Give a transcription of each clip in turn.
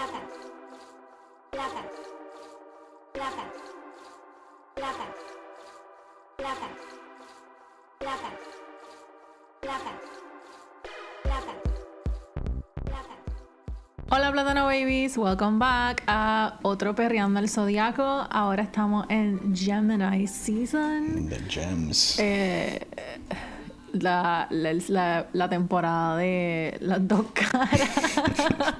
plata, plata, plata, plata, plata, plata, plata, plata, plata. Hola Plátano Babies, welcome back a otro Perreando el Zodiaco. Ahora estamos en Gemini Season. The gems. Eh, la, la, la- la temporada de las dos caras.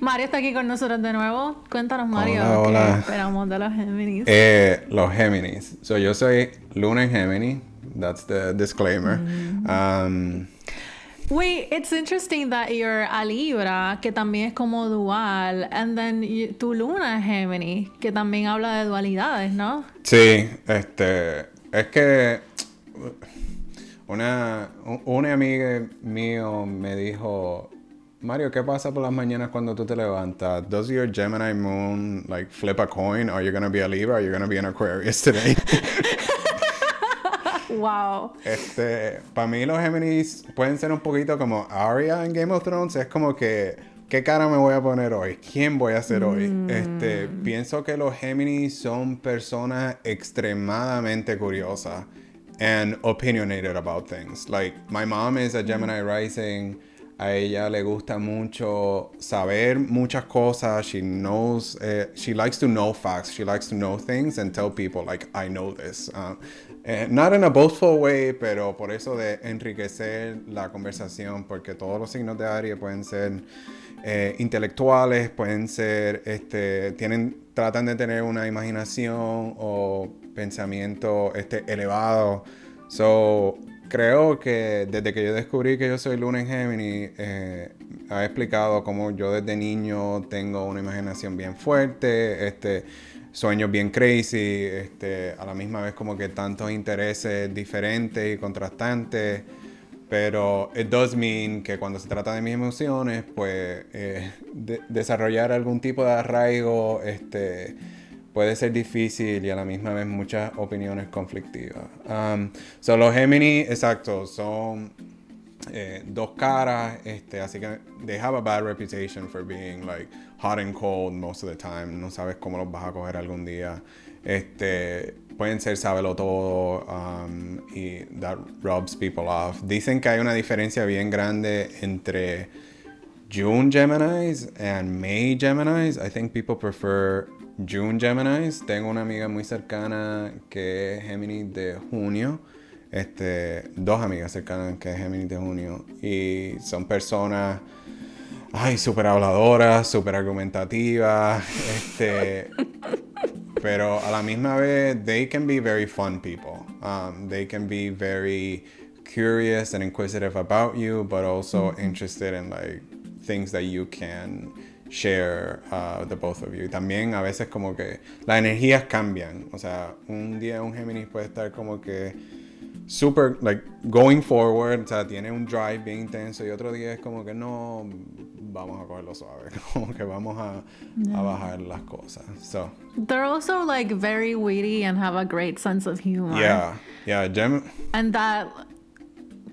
Mario está aquí con nosotros de nuevo. Cuéntanos, Mario, Hola, ¿qué hola. esperamos de los Géminis? Eh, los Géminis. So, yo soy Luna en Gemini. That's the disclaimer. Um, Wait, it's interesting that you're a Libra, que también es como dual, and then you- tu luna es Gemini, que también habla de dualidades, ¿no? sí, este. Es que. Una, un- una amiga mío me dijo. Mario, ¿qué pasa por las mañanas cuando tú te levantas? Does your Gemini moon like flip a coin? Are you gonna be a Libra? Are you gonna be an Aquarius today? Wow. Este, para mí los Géminis pueden ser un poquito como Arya en Game of Thrones. Es como que, ¿qué cara me voy a poner hoy? ¿Quién voy a ser hoy? Este, pienso que los Géminis son personas extremadamente curiosas and opinionated about things. Like, my mom is a Gemini rising. A ella le gusta mucho saber muchas cosas. She knows, eh, she likes to know facts. She likes to know things and tell people, like, I know this. Uh, eh, not in a boastful way, pero por eso de enriquecer la conversación, porque todos los signos de Aries pueden ser eh, intelectuales, pueden ser, este, tienen, tratan de tener una imaginación o pensamiento este, elevado. So, creo que desde que yo descubrí que yo soy Luna en Gemini, eh, ha explicado cómo yo desde niño tengo una imaginación bien fuerte, este, sueños bien crazy, este, a la misma vez como que tantos intereses diferentes y contrastantes. Pero it does mean que cuando se trata de mis emociones, pues eh, de- desarrollar algún tipo de arraigo este, puede ser difícil y a la misma vez muchas opiniones conflictivas. Um, so los Gemini, exacto, son eh, dos caras, este, así que they have a bad reputation for being like hot and cold most of the time. No sabes cómo los vas a coger algún día. Este, pueden ser sábelo todo um, y that rubs people off. Dicen que hay una diferencia bien grande entre June Geminis and May Geminis. I think people prefer June Geminis. Tengo una amiga muy cercana que es Géminis de junio. Este, dos amigas cercanas que es Géminis de junio. Y son personas, ay, súper habladoras, súper argumentativas. Este, pero a la misma vez, they can be very fun people. Um, they can be very curious and inquisitive about you, but also interested in like things that you can share uh, the both of you. Y también a veces como que las energías cambian. O sea, un día un Géminis puede estar como que super, like, going forward, o sea, tiene un drive bien intenso y otro día es como que no, vamos a cogerlo suave, como que vamos a, a bajar las cosas. So, They're also like very witty and have a great sense of humor. yeah, yeah, Gem, And that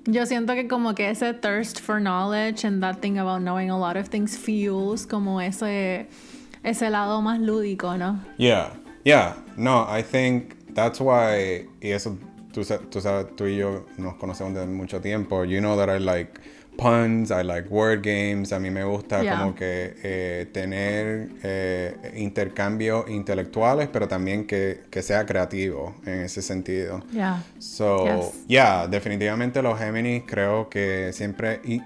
yo siento que como que ese thirst for knowledge and that thing about knowing a lot of things fuels como ese ese lado más lúdico, ¿no? yeah, yeah, no, I think that's why, y eso, tú, tú sabes, tú y yo nos conocemos de mucho tiempo, you know that I like puns, I like word games, a mí me gusta Yeah. como que eh, tener eh, intercambios intelectuales, pero también que, que sea creativo en ese sentido. Yeah. So, Yes. yeah, definitivamente los Géminis creo que siempre y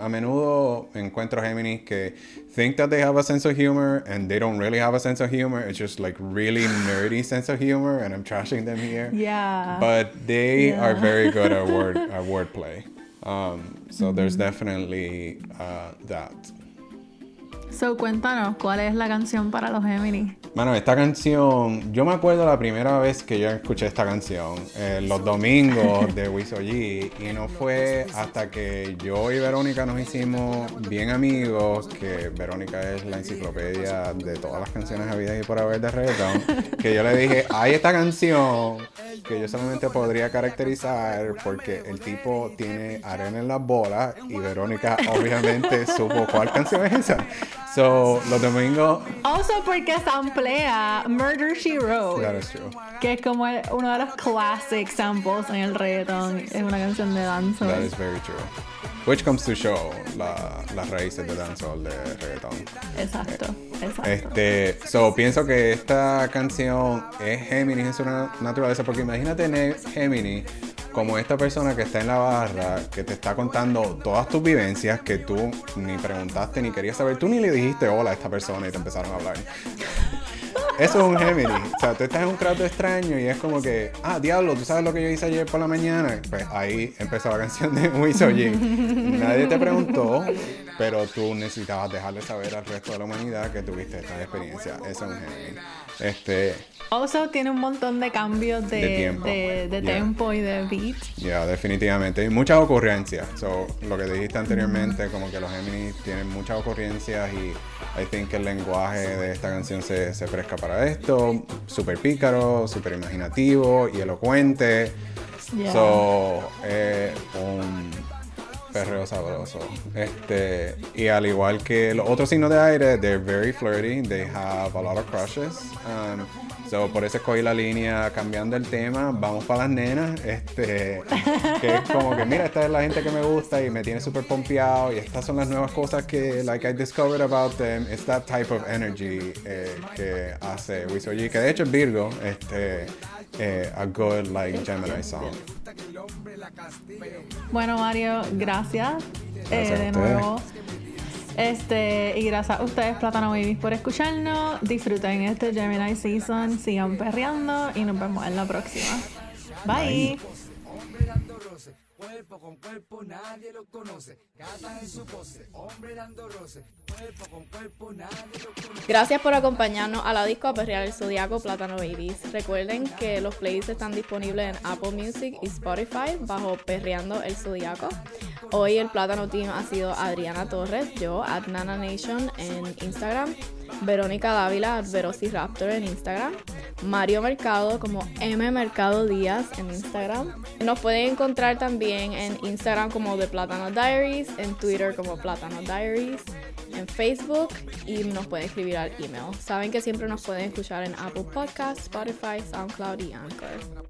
a menudo encuentro Géminis que think that they have a sense of humor and they don't really have a sense of humor. It's just like really nerdy sense of humor and I'm trashing them here. Yeah. But they Yeah. are very good at word at wordplay. Um, so there's definitely uh, that. So cuéntanos, ¿cuál es la canción para los Géminis? Mano, esta canción, yo me acuerdo la primera vez que yo escuché esta canción, eh, los domingos de Wiso G, y no fue hasta que yo y Verónica nos hicimos bien amigos, que Verónica es la enciclopedia de todas las canciones habidas y por haber de reggaeton, que yo le dije, hay esta canción que yo solamente podría caracterizar porque el tipo tiene arena en las bolas y Verónica obviamente supo cuál canción es esa. So, los domingos. Also porque samplea Murder She Wrote. That is true. Que es como el- uno de los classic samples en el reggaeton. Es una canción de danza. That is very true. Which comes to show la- las raíces de dancehall de reggaeton. Exacto, exacto. Este, so pienso que esta canción es Géminis en su na- naturaleza, porque imagínate ne- Géminis como esta persona que está en la barra, que te está contando todas tus vivencias que tú ni preguntaste ni querías saber, tú ni le dijiste hola a esta persona y te empezaron a hablar. Eso es un Géminis. O sea, tú estás en un trato extraño y es como que, ah, diablo, ¿tú sabes lo que yo hice ayer por la mañana? Pues ahí empezó la canción de Wisoji. Nadie te preguntó, pero tú necesitabas dejarle saber al resto de la humanidad que tuviste esta experiencia. Eso es un Géminis. Este, Also tiene un montón de cambios de, De tiempo. de- de Yeah. tempo y de beat. ya, definitivamente. Y muchas ocurrencias. So, lo que dijiste anteriormente, como que los Géminis tienen muchas ocurrencias y I think que el lenguaje de esta canción se, se presta para esto. Súper pícaro, súper imaginativo y elocuente. Yeah. So, eh, perreo sabroso. Este, y al igual que los otros signos de aire, they're very flirty. They have a lot of crushes. Um, so, por eso escogí la línea cambiando el tema. Vamos para las nenas. Este, que es como que, mira, esta es la gente que me gusta y me tiene súper pompeado. Y estas son las nuevas cosas que, like, I discovered about them. It's that type of energy eh, que hace Wisoji. Que de hecho es Virgo. Este, eh, a good, like, Gemini song. Bueno, Mario, gracias, eh, Gracias de nuevo. Este, y gracias a ustedes, Plátano Babies, por escucharnos. Disfruten este Gemini Season, sigan perreando y nos vemos en la próxima. Bye. Cuerpo con cuerpo nadie lo conoce. Gata en su pose, hombre dando roce, cuerpo con cuerpo nadie lo conoce. Gracias por acompañarnos a la disco a perrear el Zodiaco Plátano Babies. Recuerden que los playlists están disponibles en Apple Music y Spotify bajo Perreando el Zodiaco. Hoy el Plátano Team ha sido Adriana Torres, yo, at Nana Nation en Instagram, Verónica Dávila, at Velociraptor en Instagram, Mario Mercado como M Mercado Díaz en Instagram. Nos pueden encontrar también en Instagram como The Plátano Diaries, en Twitter como Plátano Diaries en Facebook y nos pueden escribir al email. Saben que siempre nos pueden escuchar en Apple Podcasts, Spotify, SoundCloud y Anchor.